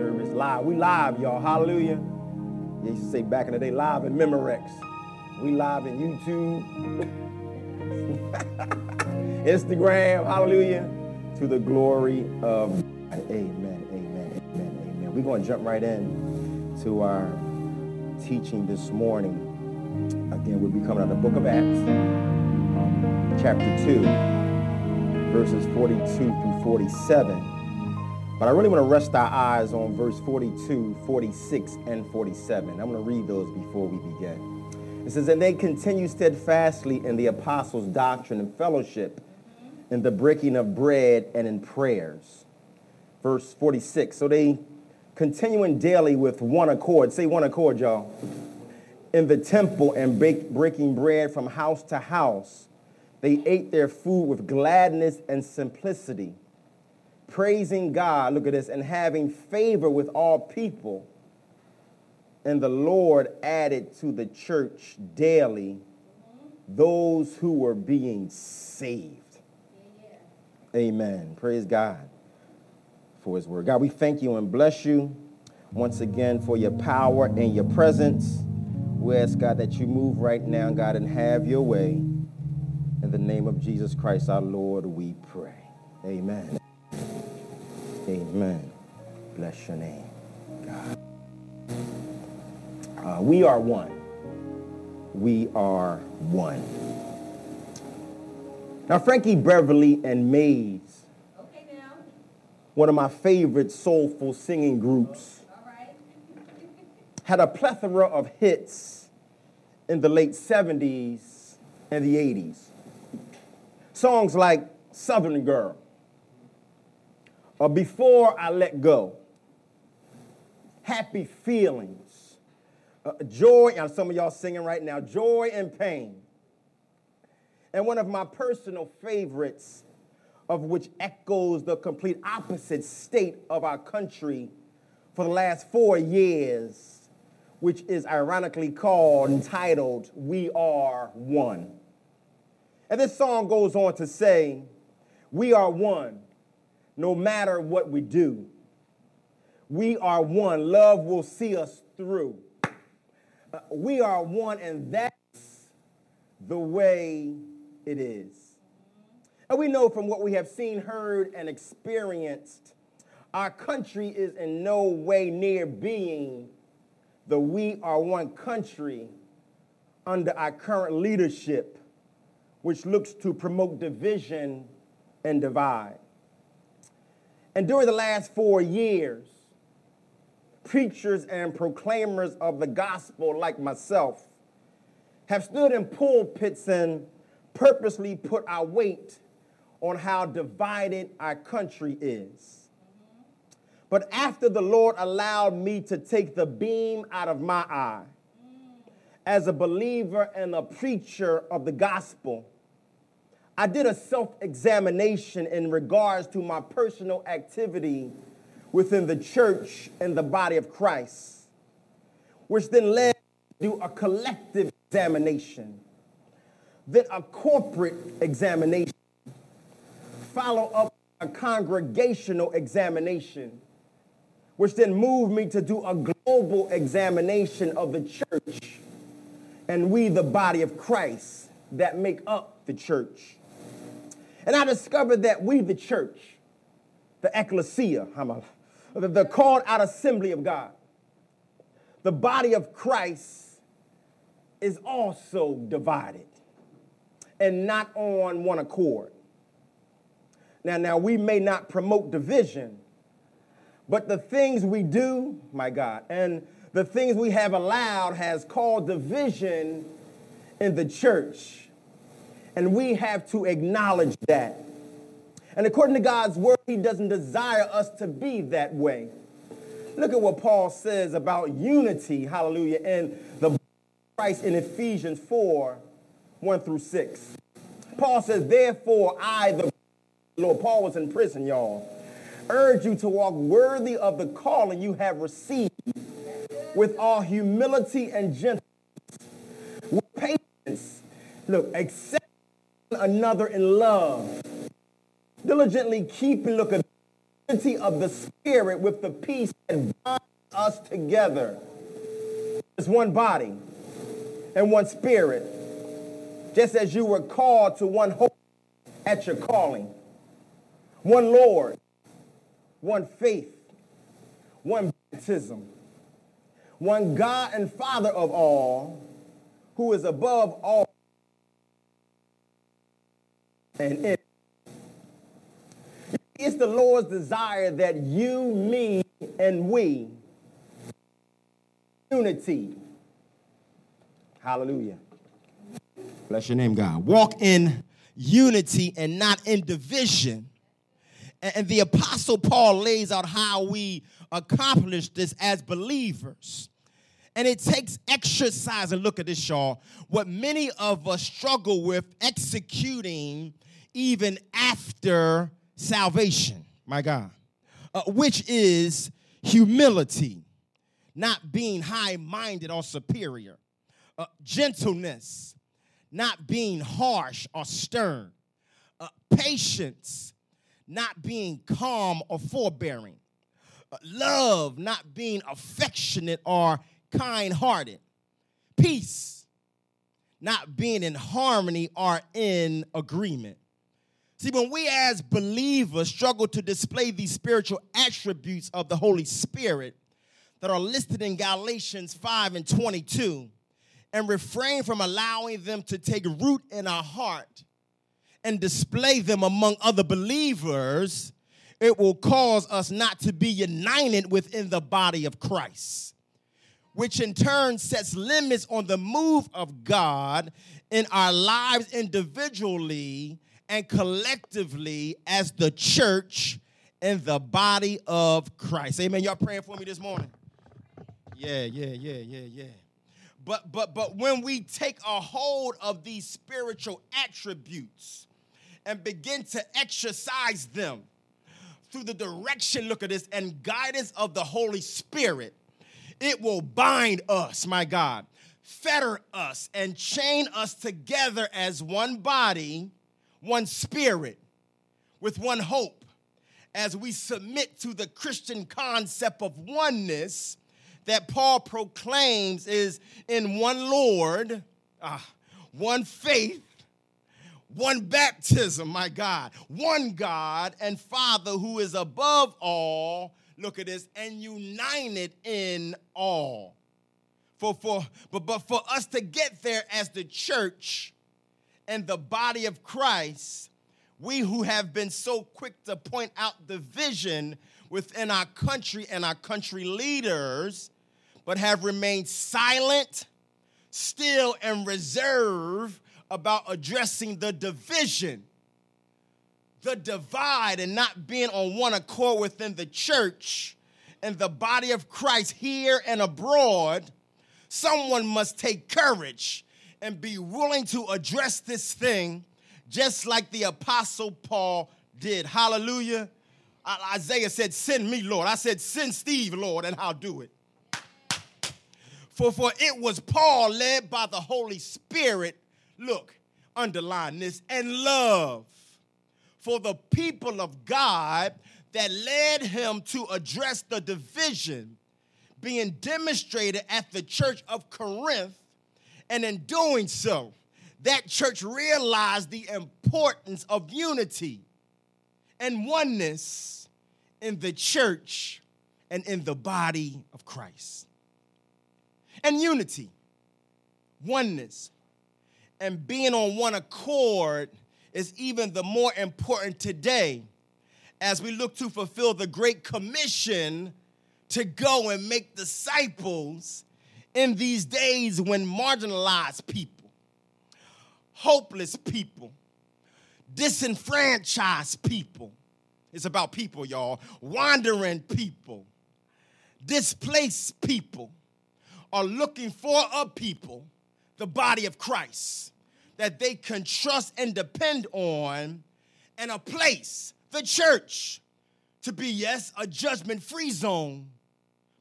service live. We live, y'all. Hallelujah. You used to say back in the day, live in Memorex. We live in YouTube, Instagram. Hallelujah. To the glory of God. Amen. Amen. Amen. Amen. We're going to jump right in to our teaching this morning. Again, we'll be coming out of the book of Acts, um, chapter 2, verses 42 through 47. But I really want to rest our eyes on verse 42, 46, and 47. I'm going to read those before we begin. It says, And they continue steadfastly in the apostles' doctrine and fellowship, in the breaking of bread and in prayers. Verse 46. So they continuing daily with one accord. Say one accord, y'all. In the temple and breaking bread from house to house. They ate their food with gladness and simplicity praising God, look at this, and having favor with all people. And the Lord added to the church daily those who were being saved. Amen. Praise God for his word. God, we thank you and bless you once again for your power and your presence. We ask, God, that you move right now, God, and have your way. In the name of Jesus Christ, our Lord, we pray. Amen. Amen. Bless your name, God. Uh, we are one. We are one. Now, Frankie Beverly and Maze, Okay now. one of my favorite soulful singing groups, All right. had a plethora of hits in the late 70s and the 80s. Songs like Southern Girl, or Before I Let Go, Happy Feelings, uh, Joy, and some of y'all singing right now, Joy and Pain. And one of my personal favorites, of which echoes the complete opposite state of our country for the last four years, which is ironically called, entitled, We Are One. And this song goes on to say, We are one no matter what we do. We are one. Love will see us through. Uh, we are one, and that's the way it is. And we know from what we have seen, heard, and experienced, our country is in no way near being the we are one country under our current leadership, which looks to promote division and divide. And during the last four years, preachers and proclaimers of the gospel like myself have stood in pulpits and purposely put our weight on how divided our country is. But after the Lord allowed me to take the beam out of my eye, as a believer and a preacher of the gospel, I did a self examination in regards to my personal activity within the church and the body of Christ, which then led to a collective examination, then a corporate examination, follow up a congregational examination, which then moved me to do a global examination of the church and we, the body of Christ, that make up the church. And I discovered that we, the church, the ecclesia, the called out assembly of God, the body of Christ is also divided and not on one accord. Now, now we may not promote division, but the things we do, my God, and the things we have allowed has called division in the church. And we have to acknowledge that. And according to God's word, He doesn't desire us to be that way. Look at what Paul says about unity, hallelujah, in the Christ in Ephesians 4 1 through 6. Paul says, Therefore, I, the Lord, Paul was in prison, y'all, urge you to walk worthy of the calling you have received with all humility and gentleness, with patience. Look, accept another in love, diligently keeping, look at unity of the Spirit with the peace that binds us together. It's one body and one spirit, just as you were called to one hope at your calling, one Lord, one faith, one baptism, one God and Father of all, who is above all and. It's the Lord's desire that you, me, and we unity. Hallelujah. Bless your name, God. Walk in unity and not in division. And the Apostle Paul lays out how we accomplish this as believers. And it takes exercise. And look at this, y'all. What many of us struggle with executing even after salvation, my God, uh, which is humility, not being high minded or superior, uh, gentleness, not being harsh or stern, uh, patience, not being calm or forbearing, uh, love, not being affectionate or kind hearted, peace, not being in harmony or in agreement. See, when we as believers struggle to display these spiritual attributes of the Holy Spirit that are listed in Galatians 5 and 22, and refrain from allowing them to take root in our heart and display them among other believers, it will cause us not to be united within the body of Christ, which in turn sets limits on the move of God in our lives individually and collectively as the church and the body of Christ. Amen. Y'all praying for me this morning? Yeah, yeah, yeah, yeah, yeah. But but but when we take a hold of these spiritual attributes and begin to exercise them through the direction, look at this, and guidance of the Holy Spirit, it will bind us, my God, fetter us, and chain us together as one body one spirit, with one hope, as we submit to the Christian concept of oneness that Paul proclaims is in one Lord, uh, one faith, one baptism, my God, one God and Father who is above all, look at this, and united in all. For, for, but, but for us to get there as the church, and the body of Christ, we who have been so quick to point out the vision within our country and our country leaders, but have remained silent, still, and reserved about addressing the division, the divide, and not being on one accord within the church and the body of Christ here and abroad, someone must take courage and be willing to address this thing just like the Apostle Paul did. Hallelujah. Isaiah said, Send me, Lord. I said, Send Steve, Lord, and I'll do it. For, for it was Paul led by the Holy Spirit. Look, underline this, and love for the people of God that led him to address the division being demonstrated at the church of Corinth and in doing so, that church realized the importance of unity and oneness in the church and in the body of Christ. And unity, oneness, and being on one accord is even the more important today as we look to fulfill the Great Commission to go and make disciples in these days when marginalized people, hopeless people, disenfranchised people, it's about people, y'all, wandering people, displaced people are looking for a people, the body of Christ, that they can trust and depend on, and a place, the church, to be, yes, a judgment free zone,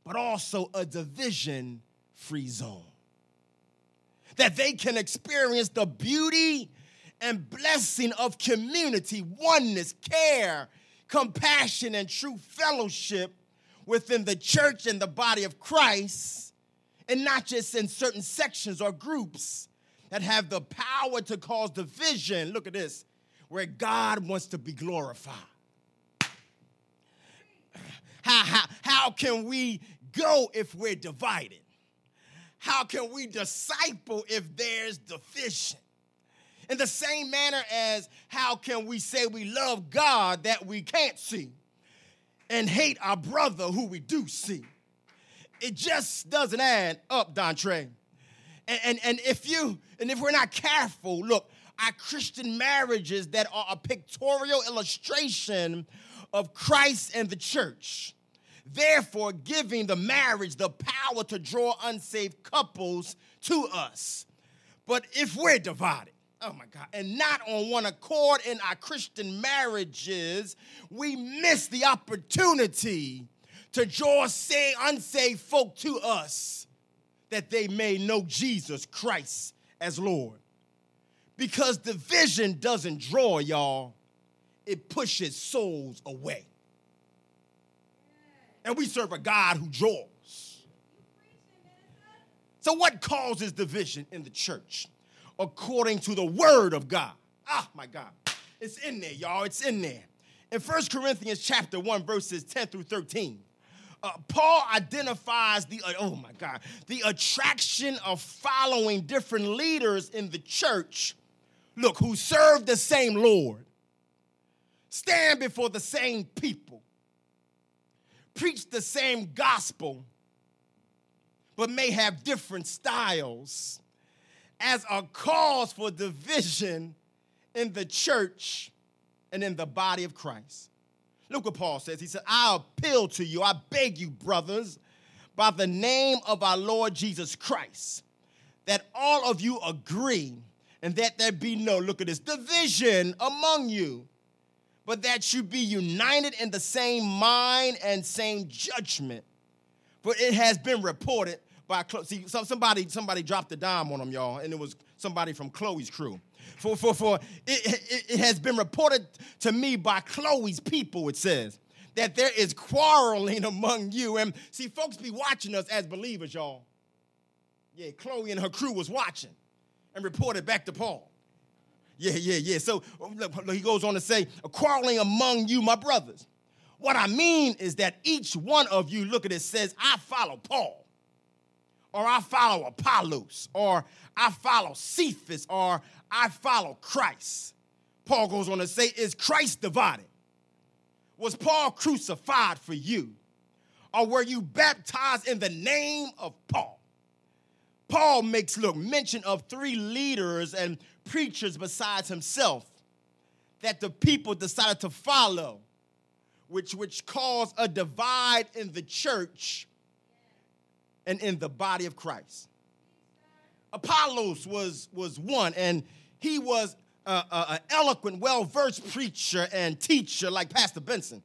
but also a division free zone. That they can experience the beauty and blessing of community, oneness, care, compassion and true fellowship within the church and the body of Christ, and not just in certain sections or groups that have the power to cause division. Look at this, where God wants to be glorified. How, how, how can we go if we're divided? How can we disciple if there's deficient? In the same manner as how can we say we love God that we can't see and hate our brother who we do see? It just doesn't add up, Dontre. And, and, and if you and if we're not careful, look, our Christian marriages that are a pictorial illustration of Christ and the church therefore giving the marriage the power to draw unsaved couples to us. But if we're divided, oh my God, and not on one accord in our Christian marriages, we miss the opportunity to draw say, unsaved folk to us that they may know Jesus Christ as Lord. Because division doesn't draw, y'all, it pushes souls away. And we serve a God who draws. So, what causes division in the church? According to the word of God. Ah, my God. It's in there, y'all. It's in there. In 1 Corinthians chapter 1, verses 10 through 13, uh, Paul identifies the, uh, oh my God, the attraction of following different leaders in the church, look, who serve the same Lord, stand before the same people, preach the same gospel, but may have different styles as a cause for division in the church and in the body of Christ. Look what Paul says. He said, I appeal to you, I beg you, brothers, by the name of our Lord Jesus Christ, that all of you agree and that there be no, look at this, division among you but that you be united in the same mind and same judgment. For it has been reported by see somebody somebody dropped a dime on them, y'all, and it was somebody from Chloe's crew. For for for it, it, it has been reported to me by Chloe's people. It says that there is quarreling among you, and see, folks be watching us as believers, y'all. Yeah, Chloe and her crew was watching and reported back to Paul. Yeah, yeah, yeah. So um, he goes on to say, quarreling among you, my brothers. What I mean is that each one of you, look at it, says, I follow Paul, or I follow Apollos, or I follow Cephas, or I follow Christ. Paul goes on to say, Is Christ divided? Was Paul crucified for you? Or were you baptized in the name of Paul? Paul makes, look, mention of three leaders and preachers besides himself that the people decided to follow, which, which caused a divide in the church and in the body of Christ. Apollos was, was one, and he was an eloquent, well versed preacher and teacher like Pastor Benson,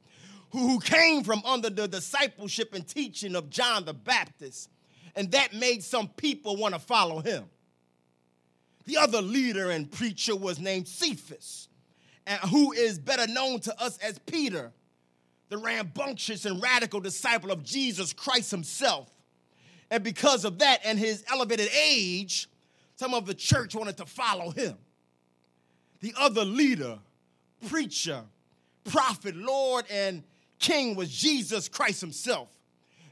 who, who came from under the discipleship and teaching of John the Baptist. And that made some people want to follow him. The other leader and preacher was named Cephas, who is better known to us as Peter, the rambunctious and radical disciple of Jesus Christ himself. And because of that and his elevated age, some of the church wanted to follow him. The other leader, preacher, prophet, Lord, and king was Jesus Christ himself.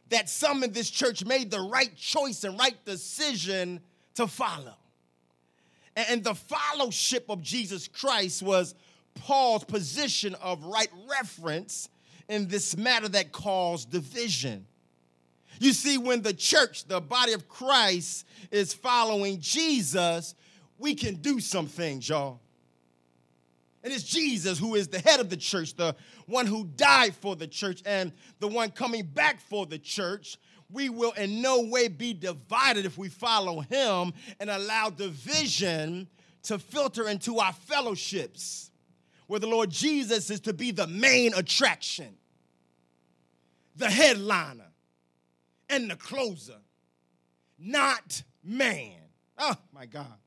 That some in this church made the right choice and right decision to follow. And the fellowship of Jesus Christ was Paul's position of right reference in this matter that caused division. You see, when the church, the body of Christ, is following Jesus, we can do some things, y'all. And it's Jesus who is the head of the church, the one who died for the church, and the one coming back for the church we will in no way be divided if we follow him and allow division to filter into our fellowships, where the Lord Jesus is to be the main attraction, the headliner, and the closer, not man. Oh my God.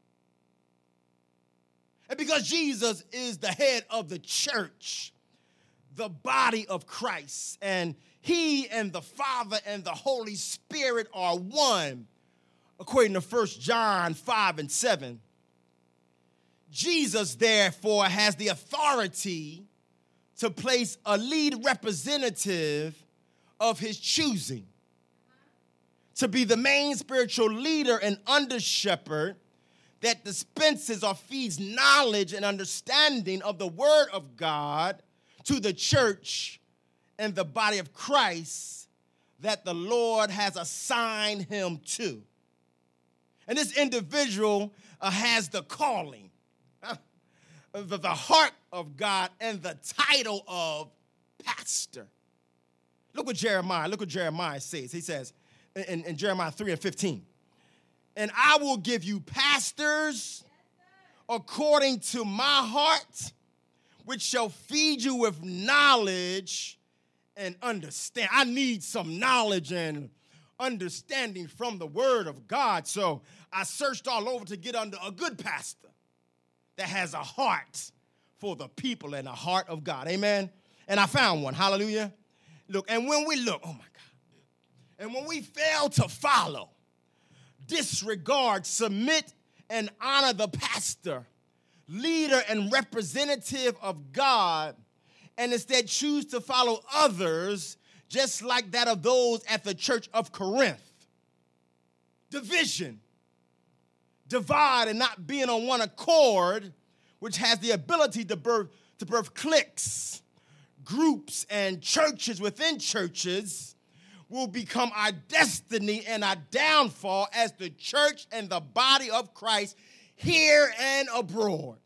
And because Jesus is the head of the church, the body of Christ, and he and the Father and the Holy Spirit are one, according to 1 John 5 and 7. Jesus, therefore, has the authority to place a lead representative of his choosing to be the main spiritual leader and under shepherd that dispenses or feeds knowledge and understanding of the word of God to the church and the body of Christ that the Lord has assigned him to. And this individual uh, has the calling, uh, the, the heart of God, and the title of pastor. Look what Jeremiah, look what Jeremiah says. He says in, in Jeremiah 3 and 15, and I will give you pastors according to my heart, which shall feed you with knowledge and understand. I need some knowledge and understanding from the word of God. So I searched all over to get under a good pastor that has a heart for the people and a heart of God. Amen. And I found one. Hallelujah. Look, and when we look, oh my God. And when we fail to follow, disregard, submit, and honor the pastor, leader, and representative of God, and instead choose to follow others, just like that of those at the church of Corinth. Division, divide, and not being on one accord, which has the ability to birth, to birth cliques, groups, and churches within churches will become our destiny and our downfall as the church and the body of Christ here and abroad.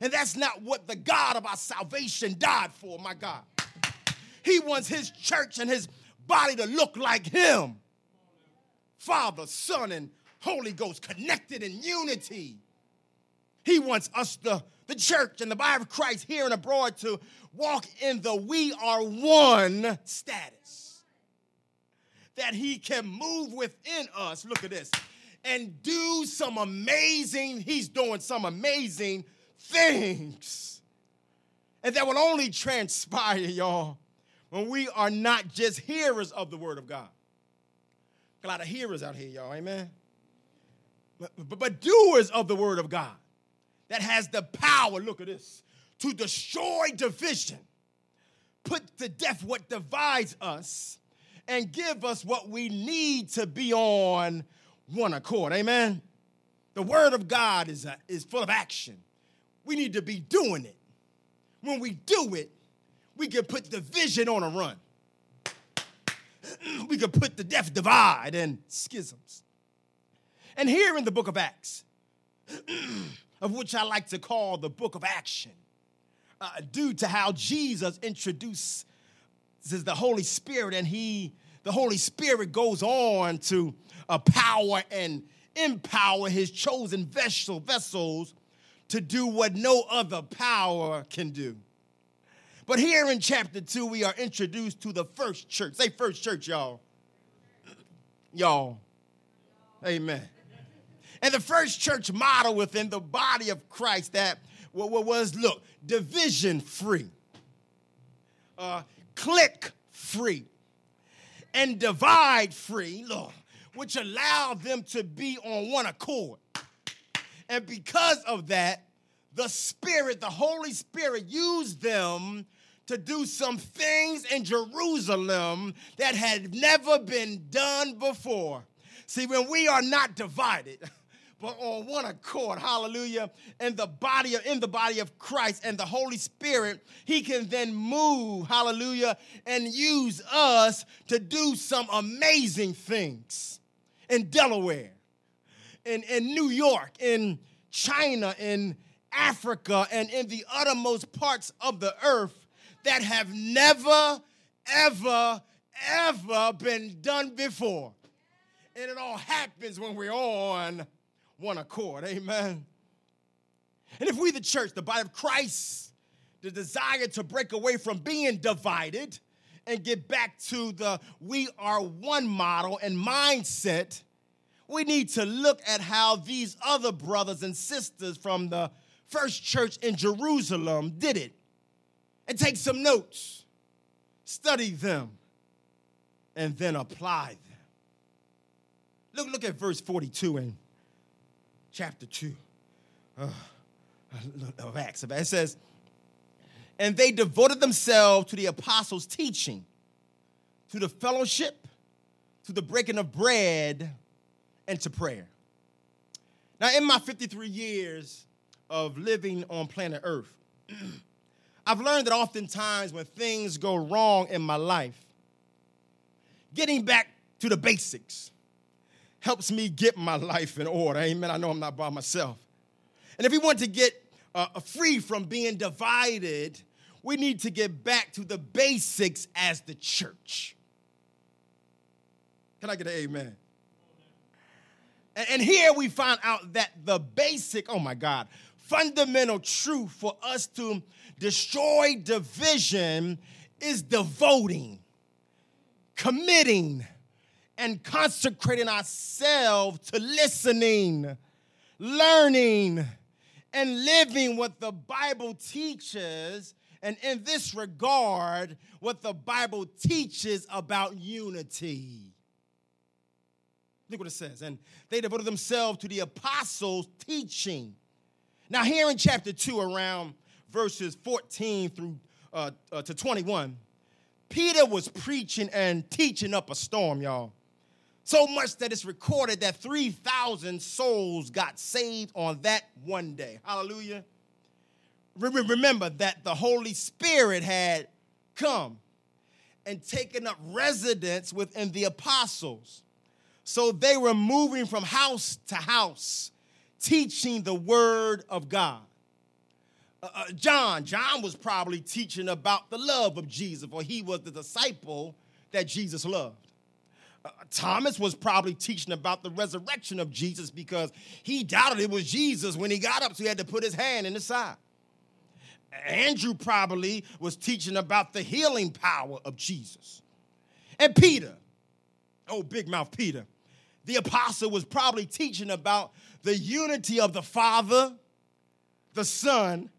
And that's not what the God of our salvation died for, my God. He wants his church and his body to look like him Father, Son, and Holy Ghost connected in unity. He wants us, the, the church and the body of Christ here and abroad, to walk in the we are one status. That he can move within us, look at this, and do some amazing, he's doing some amazing things. And that will only transpire, y'all, when we are not just hearers of the word of God. A lot of hearers out here, y'all, amen? But, but, but doers of the word of God that has the power, look at this, to destroy division, put to death what divides us, and give us what we need to be on one accord. Amen? The word of God is, a, is full of action. We need to be doing it. When we do it, we can put division on a run. We can put the death divide and schisms. And here in the book of Acts, of which I like to call the book of action, uh, due to how Jesus introduces the Holy Spirit, and he, the Holy Spirit, goes on to uh, power and empower his chosen vessel, vessels to do what no other power can do. But here in chapter 2, we are introduced to the first church. Say first church, y'all. Y'all. Amen. And the first church model within the body of Christ that was, look, division free, uh, clique free, and divide free, Lord, which allowed them to be on one accord. And because of that, the Spirit, the Holy Spirit, used them to do some things in Jerusalem that had never been done before. See, when we are not divided, but on one accord, hallelujah, in the body of, in the body of Christ and the Holy Spirit, he can then move, hallelujah, and use us to do some amazing things in Delaware, in, in New York, in China, in Africa, and in the uttermost parts of the earth that have never, ever, ever been done before. And it all happens when we're on one accord. Amen. And if we, the church, the body of Christ, the desire to break away from being divided and get back to the we are one model and mindset, we need to look at how these other brothers and sisters from the first church in Jerusalem did it. and take some notes, study them, and then apply them. Look, look at verse 42 in chapter 2 uh, of Acts. It says, And they devoted themselves to the apostles' teaching, to the fellowship, to the breaking of bread, and to prayer. Now, in my 53 years of living on planet Earth, I've learned that oftentimes when things go wrong in my life, getting back to the basics helps me get my life in order. Amen. I know I'm not by myself. And if we want to get uh, free from being divided, we need to get back to the basics as the church. Can I get an amen? And, here we find out that the basic, oh my God, fundamental truth for us to destroy division is devoting, committing, and consecrating ourselves to listening, learning, and living what the Bible teaches. And in this regard, what the Bible teaches about unity. Look what it says. And they devoted themselves to the apostles' teaching. Now, here in chapter 2, around verses 14 through uh, uh, to 21, Peter was preaching and teaching up a storm, y'all. So much that it's recorded that 3,000 souls got saved on that one day. Hallelujah. Remember that the Holy Spirit had come and taken up residence within the apostles. So they were moving from house to house, teaching the word of God. Uh, uh, John, John was probably teaching about the love of Jesus, for he was the disciple that Jesus loved. Uh, Thomas was probably teaching about the resurrection of Jesus because he doubted it was Jesus when he got up, so he had to put his hand in the side. Andrew probably was teaching about the healing power of Jesus. And Peter, oh, big mouth Peter, the apostle was probably teaching about the unity of the Father, the Son,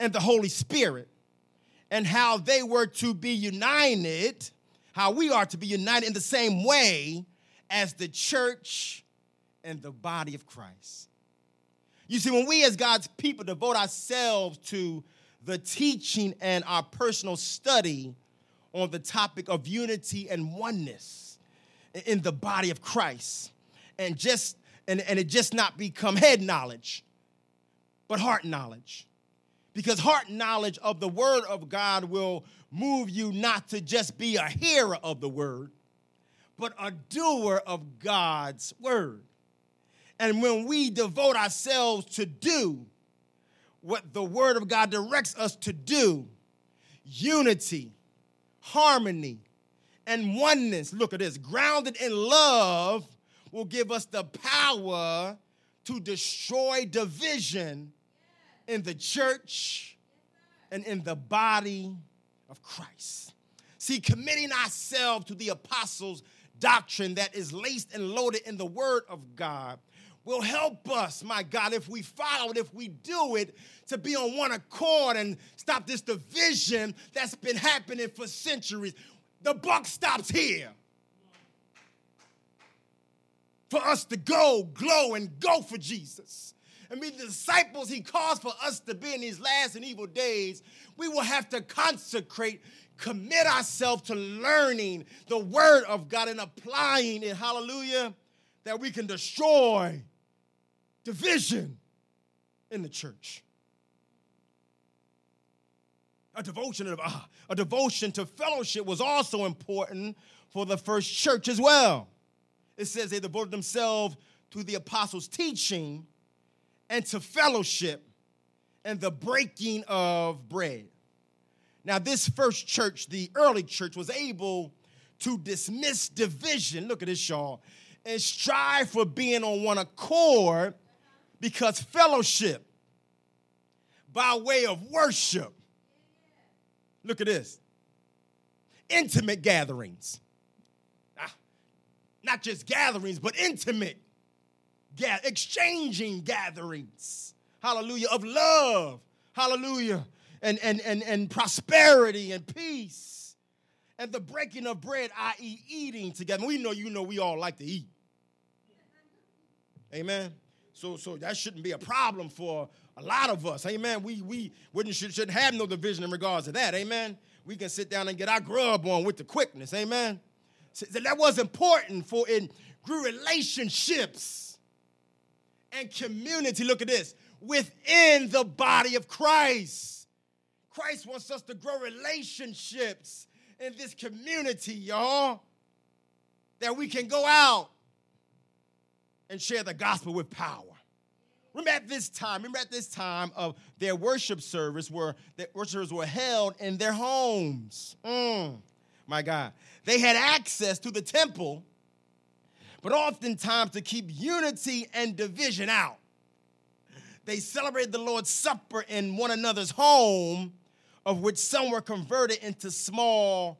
and the Holy Spirit, and how they were to be united, how we are to be united in the same way as the church and the body of Christ. You see, when we as God's people devote ourselves to the teaching and our personal study on the topic of unity and oneness, in the body of Christ and just and, and it just not become head knowledge, but heart knowledge. Because heart knowledge of the word of God will move you not to just be a hearer of the word, but a doer of God's word. And when we devote ourselves to do what the word of God directs us to do, unity, harmony, and oneness, look at this, grounded in love, will give us the power to destroy division in the church and in the body of Christ. See, committing ourselves to the apostles' doctrine that is laced and loaded in the Word of God will help us, my God, if we follow it, if we do it, to be on one accord and stop this division that's been happening for centuries. The buck stops here. For us to go, glow, and go for Jesus. And be the disciples he calls for us to be in these last and evil days, we will have to consecrate, commit ourselves to learning the word of God and applying it, hallelujah, that we can destroy division in the church a devotion of, uh, a devotion to fellowship was also important for the first church as well. It says they devoted themselves to the apostles' teaching and to fellowship and the breaking of bread. Now, this first church, the early church, was able to dismiss division. Look at this, y'all, and strive for being on one accord because fellowship by way of worship Look at this intimate gatherings. Ah, not just gatherings, but intimate, exchanging gatherings. Hallelujah. Of love. Hallelujah. and, and, and, and prosperity and peace and the breaking of bread, i.e., eating together. We know you know we all like to eat. Amen. So, so that shouldn't be a problem for a lot of us. Amen. We we wouldn't should, shouldn't have no division in regards to that. Amen. We can sit down and get our grub on with the quickness. Amen. So that was important for it grew relationships and community. Look at this within the body of Christ. Christ wants us to grow relationships in this community, y'all, that we can go out and share the gospel with power. Remember at this time, remember at this time of their worship service where the worshipers were held in their homes. Mm, my God. They had access to the temple, but oftentimes to keep unity and division out. They celebrated the Lord's Supper in one another's home, of which some were converted into small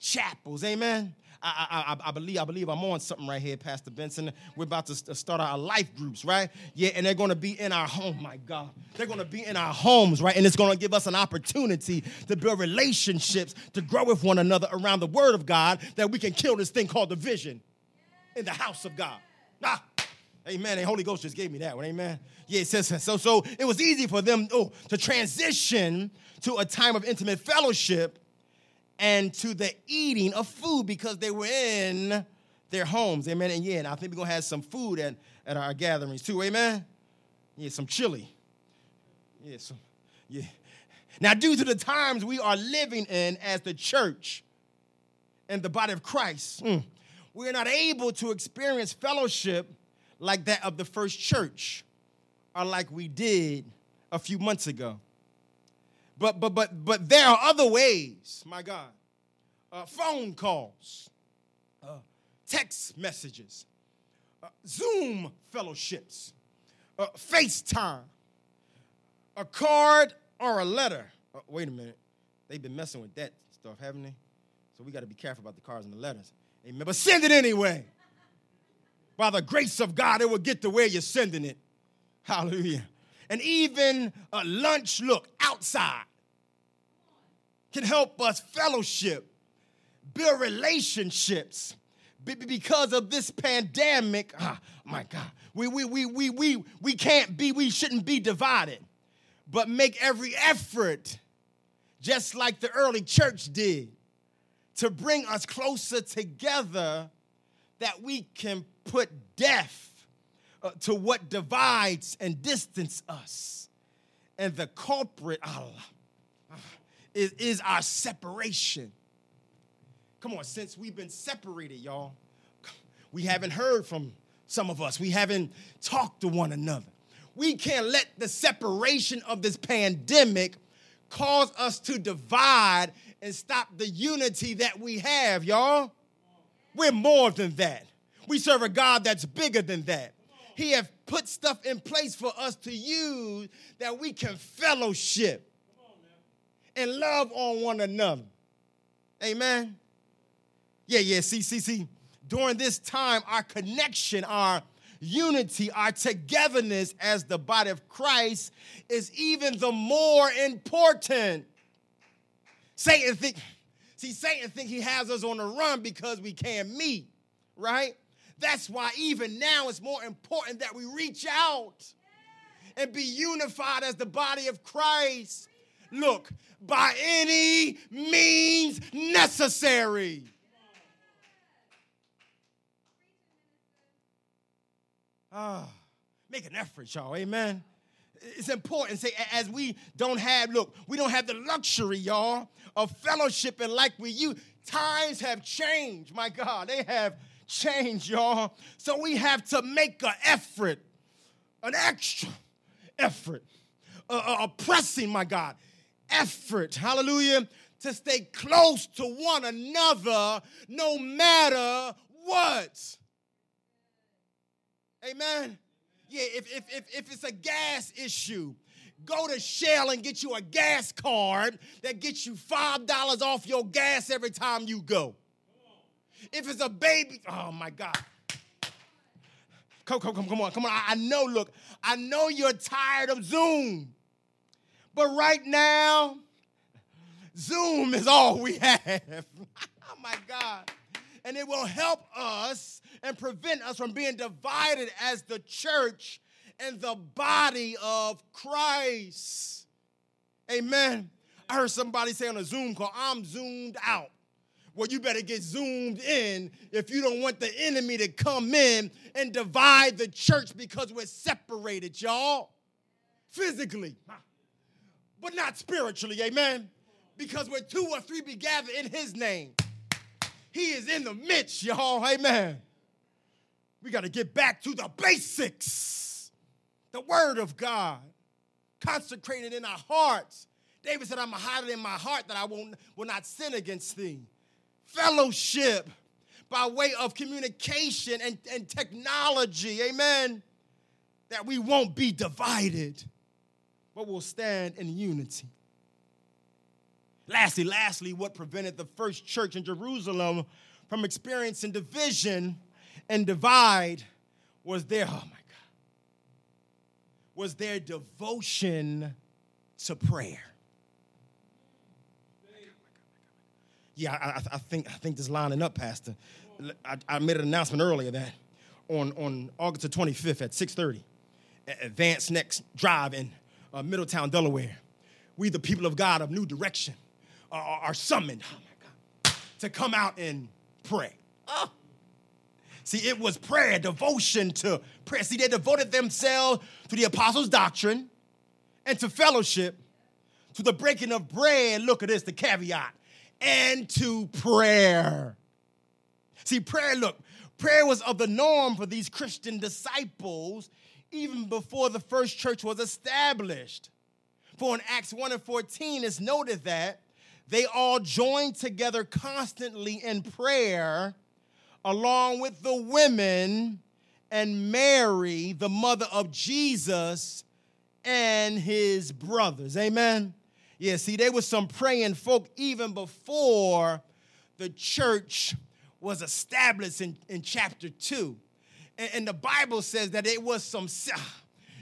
chapels. Amen. I, I, I, believe I believe I'm on something right here, Pastor Benson. We're about to start our life groups, right? Yeah, and they're going to be in our home. My God, they're going to be in our homes, right? And it's going to give us an opportunity to build relationships, to grow with one another around the Word of God, that we can kill this thing called division in the house of God. Ah, Amen. And Holy Ghost just gave me that one. Amen. Yeah, it says so. So it was easy for them oh, to transition to a time of intimate fellowship and to the eating of food because they were in their homes. Amen. And yeah, and I think we're going to have some food at, at our gatherings too. Amen. Yeah, some chili. Yeah, some, yeah. Now, due to the times we are living in as the church and the body of Christ, mm, we are not able to experience fellowship like that of the first church or like we did a few months ago. But but but but there are other ways, my God. Uh, phone calls, uh, text messages, uh, Zoom fellowships, uh, FaceTime, a card or a letter. Uh, wait a minute, they've been messing with that stuff, haven't they? So we got to be careful about the cards and the letters. Amen. But send it anyway. By the grace of God, it will get to where you're sending it. Hallelujah and even a lunch look outside can help us fellowship, build relationships. Because of this pandemic, oh my God, we, we, we, we, we, we can't be, we shouldn't be divided, but make every effort, just like the early church did, to bring us closer together that we can put death uh, to what divides and distance us. And the culprit, Allah, is, is our separation. Come on, since we've been separated, y'all, we haven't heard from some of us. We haven't talked to one another. We can't let the separation of this pandemic cause us to divide and stop the unity that we have, y'all. We're more than that. We serve a God that's bigger than that. He have put stuff in place for us to use that we can fellowship and love on one another. Amen. Yeah, yeah. See, see, see. During this time, our connection, our unity, our togetherness as the body of Christ is even the more important. Satan think, see, Satan think he has us on the run because we can't meet, right? That's why even now it's more important that we reach out and be unified as the body of Christ. Look, by any means necessary. Ah, make an effort, y'all. Amen. It's important. Say, as we don't have, look, we don't have the luxury, y'all, of fellowship and like we you. Times have changed. My God, they have change, y'all. So we have to make an effort, an extra effort, a, a, a pressing, my God, effort, hallelujah, to stay close to one another no matter what. Amen. Yeah, if, if, if, if it's a gas issue, go to Shell and get you a gas card that gets you $5 off your gas every time you go. If it's a baby, oh my God. Come, come, come, come on, come on. I know, look, I know you're tired of Zoom. But right now, Zoom is all we have. oh my God. And it will help us and prevent us from being divided as the church and the body of Christ. Amen. I heard somebody say on a Zoom call, I'm zoomed out. Well, you better get zoomed in if you don't want the enemy to come in and divide the church because we're separated, y'all. Physically, but not spiritually, amen. Because where two or three be gathered in his name, he is in the midst, y'all, amen. We got to get back to the basics. The word of God consecrated in our hearts. David said, I'm hide it in my heart that I won't, will not sin against thee. Fellowship by way of communication and, and technology, amen, that we won't be divided, but we'll stand in unity. Lastly, lastly, what prevented the first church in Jerusalem from experiencing division and divide was their, oh my God, was their devotion to prayer. Yeah, I, I, think I think this lining up, Pastor. I, I, made an announcement earlier that on, on August the 25th at 6:30, Advance Next Drive in uh, Middletown, Delaware, we the people of God of New Direction are, are summoned, oh my God, to come out and pray. Oh. See, it was prayer, devotion to prayer. See, they devoted themselves to the apostles' doctrine and to fellowship, to the breaking of bread. Look at this, the caveat, and to prayer. See, prayer, look, prayer was of the norm for these Christian disciples even before the first church was established. For in Acts 1 and 14, it's noted that they all joined together constantly in prayer along with the women and Mary, the mother of Jesus, and his brothers. Amen. Yeah, see, there was some praying folk even before the church was established in, in chapter 2. And, and the Bible says that it was some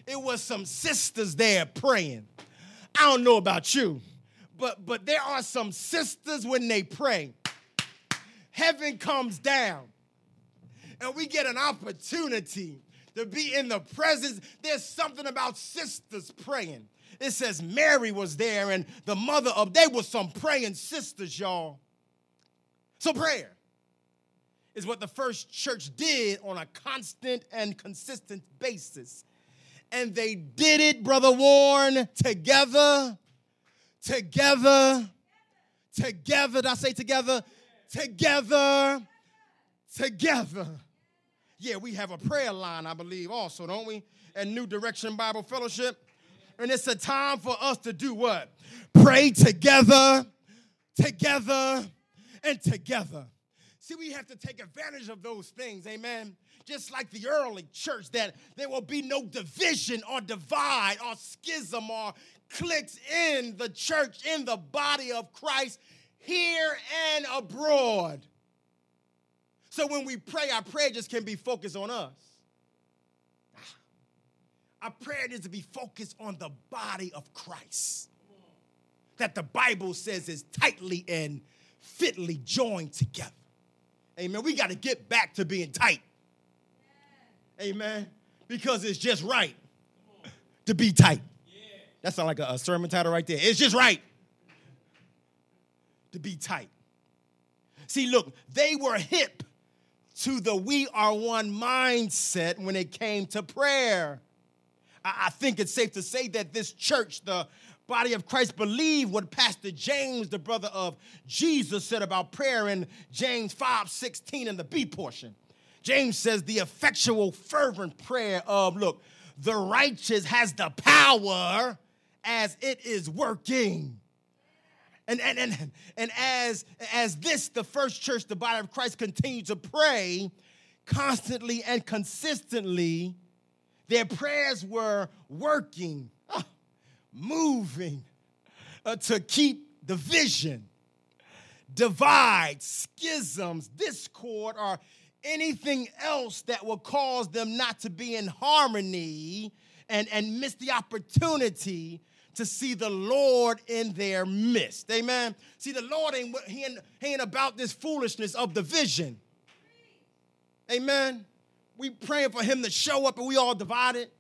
it was some sisters there praying. I don't know about you, but but there are some sisters when they pray. Heaven comes down and we get an opportunity to be in the presence. There's something about sisters praying. It says Mary was there and the mother of, they were some praying sisters, y'all. So prayer is what the first church did on a constant and consistent basis. And they did it, Brother Warren, together, together, together. Did I say together? Together, together. Yeah, we have a prayer line, I believe, also, don't we? At New Direction Bible Fellowship. And it's a time for us to do what? Pray together, together, and together. See, we have to take advantage of those things, amen. Just like the early church, that there will be no division or divide or schism or cliques in the church, in the body of Christ, here and abroad. So when we pray, our prayer just can be focused on us. Our prayer needs to be focused on the body of Christ that the Bible says is tightly and fitly joined together. Amen. We got to get back to being tight. Amen. Because it's just right to be tight. That sounds like a, sermon title right there. It's just right to be tight. See, look, they were hip to the we are one mindset when it came to prayer. I, think it's safe to say that this church, the body of Christ, believed what Pastor James, the brother of Jesus, said about prayer in James 5 16 in the B portion. James says, the effectual, fervent prayer of, look, the righteous has the power as it is working. And, and, and, and as, as this, the first church, the body of Christ, continued to pray constantly and consistently, their prayers were working, uh, moving uh, to keep the vision, divide, schisms, discord, or anything else that will cause them not to be in harmony and, and miss the opportunity to see the Lord in their midst. Amen. See, the Lord ain't he ain't, he ain't about this foolishness of division. Amen. We praying for him to show up and we all divided.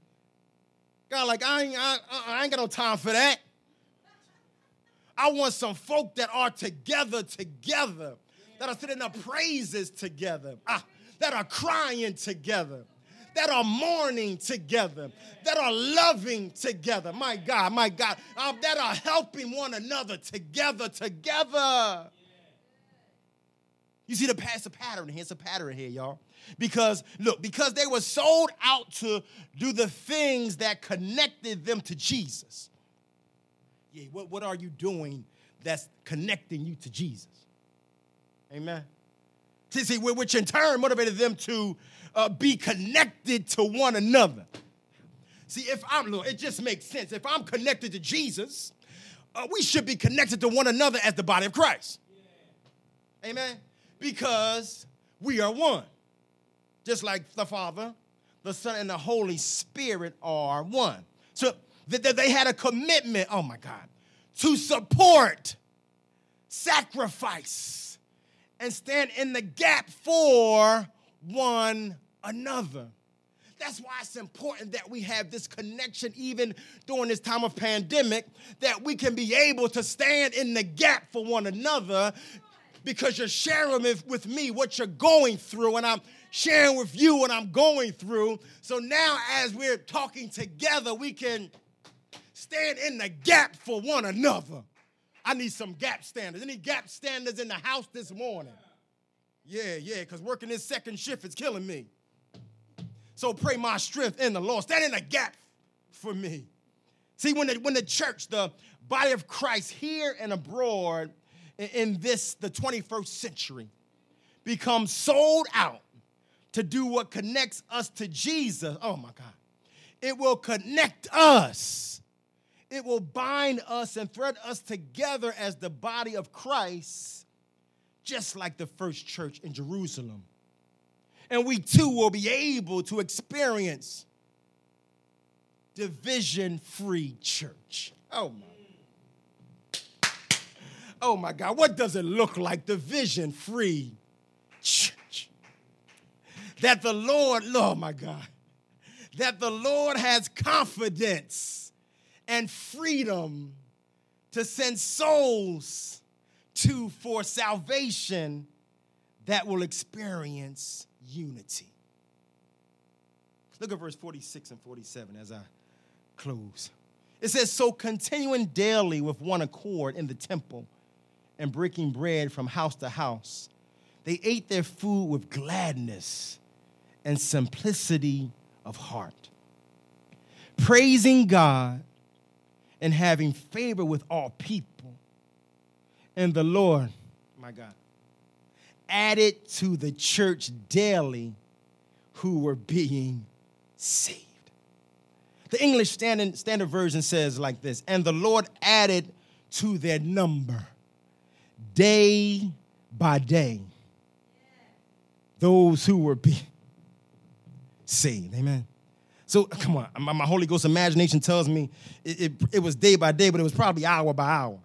God, like I ain't, I, I ain't got no time for that. I want some folk that are together, together, that are sitting up praises together, ah, that are crying together that are mourning together, that are loving together. My God, my God, um, that are helping one another together, together. You see the past a pattern here. It's a pattern here, y'all. Because look, because they were sold out to do the things that connected them to Jesus. Yeah, what, what are you doing that's connecting you to Jesus? Amen. See, which in turn motivated them to uh, be connected to one another. See, if I'm, Lord, it just makes sense. If I'm connected to Jesus, uh, we should be connected to one another as the body of Christ. Yeah. Amen. Because we are one. Just like the Father, the Son, and the Holy Spirit are one. So that they had a commitment, oh my God, to support, sacrifice, and stand in the gap for one another. That's why it's important that we have this connection even during this time of pandemic, that we can be able to stand in the gap for one another because you're sharing with me what you're going through, and I'm sharing with you what I'm going through. So now, as we're talking together, we can stand in the gap for one another. I need some gap standers. Any gap standers in the house this morning? Yeah, yeah, because working this second shift is killing me. So pray my strength in the Lord. Stand in the gap for me. See, when the, when the church, the body of Christ here and abroad in this, the 21st century, becomes sold out to do what connects us to Jesus, oh my God, it will connect us. It will bind us and thread us together as the body of Christ, just like the first church in Jerusalem and we too will be able to experience division free church. Oh my. Oh my God, what does it look like? Division free church. That the Lord, oh my God, that the Lord has confidence and freedom to send souls to for salvation that will experience unity. Look at verse 46 and 47 as I close. It says, So continuing daily with one accord in the temple and breaking bread from house to house, they ate their food with gladness and simplicity of heart, praising God and having favor with all people. And the Lord, my God, added to the church daily who were being saved. The English Standard, Standard Version says like this And the Lord added to their number day by day those who were being saved. Amen. So uh, come on, my, my, Holy Ghost imagination tells me it, it, it was day by day, but it was probably hour by hour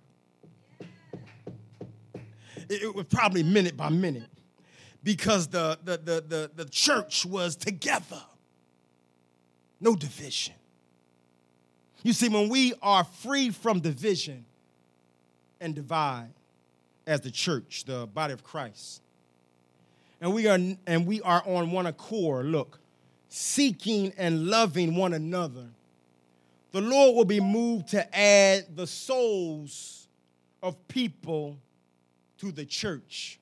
it was probably minute by minute because the, the, the, the, the church was together. No division. You see, when we are free from division and divide as the church, the body of Christ, and we are and we are on one accord, look, seeking and loving one another, the Lord will be moved to add the souls of people to the church,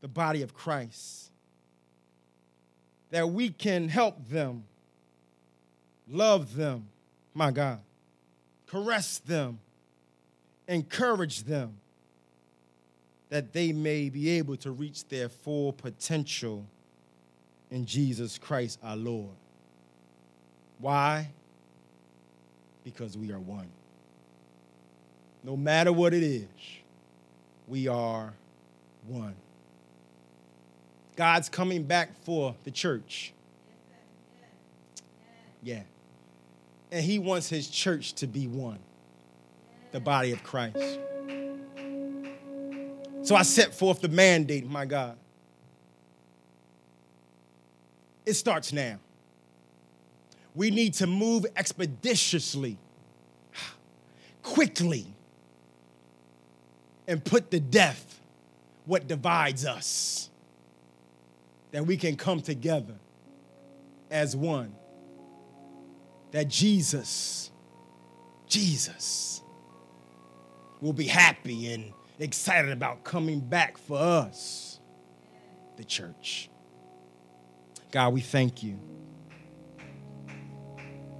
the body of Christ, that we can help them, love them, my God, caress them, encourage them, that they may be able to reach their full potential in Jesus Christ our Lord. Why? Because we are one. No matter what it is we are one. God's coming back for the church. Yeah. And he wants his church to be one. the body of Christ. So I set forth the mandate, my God. It starts now. We need to move expeditiously, quickly, and put to death what divides us, that we can come together as one. That Jesus, Jesus, will be happy and excited about coming back for us, the church. God, we thank you.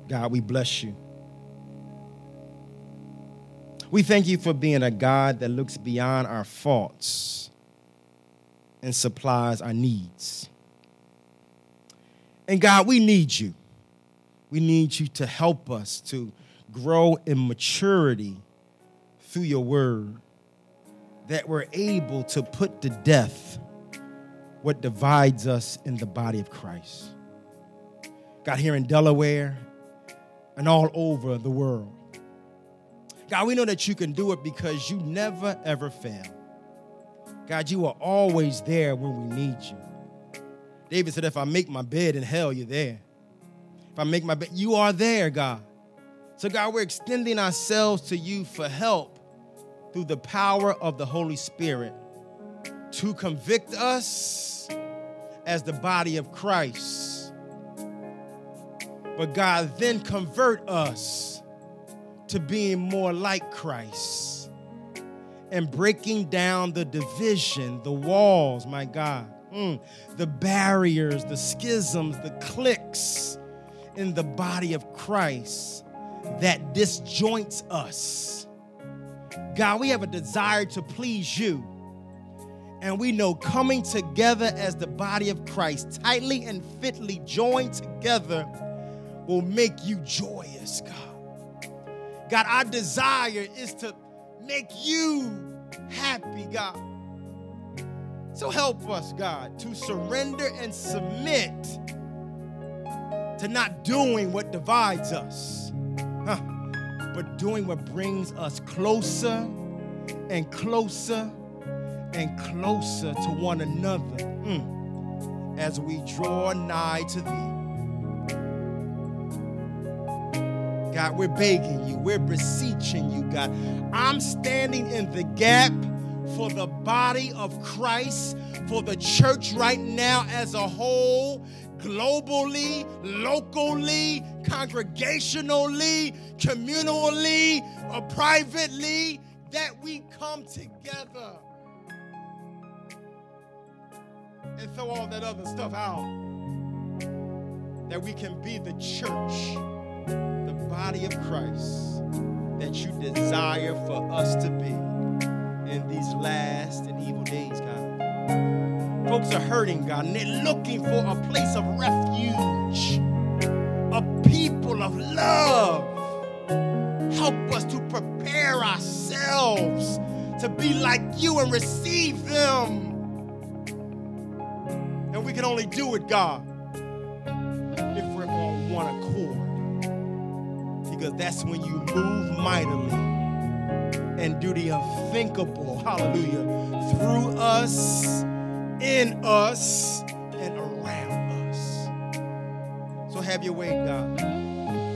God, we bless you. We thank you for being a God that looks beyond our faults and supplies our needs. And God, we need you. We need you to help us to grow in maturity through your word, that we're able to put to death what divides us in the body of Christ. God, here in Delaware and all over the world. God, we know that you can do it because you never, ever fail. God, you are always there when we need you. David said, If I make my bed in hell, you're there. If I make my bed, you are there, God. So, God, we're extending ourselves to you for help through the power of the Holy Spirit to convict us as the body of Christ. But God, then convert us to being more like Christ and breaking down the division, the walls, my God, mm, the barriers, the schisms, the cliques in the body of Christ that disjoints us. God, we have a desire to please you. And we know coming together as the body of Christ, tightly and fitly joined together, will make you joyous, God. God, our desire is to make you happy, God. So help us, God, to surrender and submit to not doing what divides us, huh, but doing what brings us closer and closer and closer to one another mm, as we draw nigh to thee. God, we're begging you, we're beseeching you, God. I'm standing in the gap for the body of Christ, for the church right now as a whole, globally, locally, congregationally, communally, or privately, that we come together and throw all that other stuff out. That we can be the church, the body of Christ that you desire for us to be in these last and evil days, God. Folks are hurting, God, and they're looking for a place of refuge, a people of love. Help us to prepare ourselves to be like you and receive them. Only do it, God, if we're on one accord. Because that's when you move mightily and do the unthinkable, hallelujah, through us, in us, and around us. So have your way, God.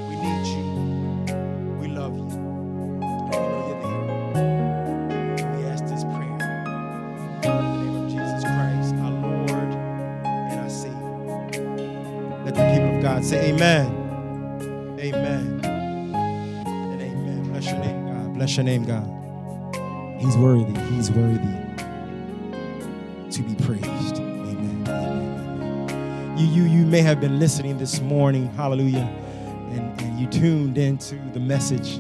We need you. Your name, God. He's worthy. He's worthy to be praised. Amen. Amen. You, you, you may have been listening this morning, hallelujah, and, and you tuned into the message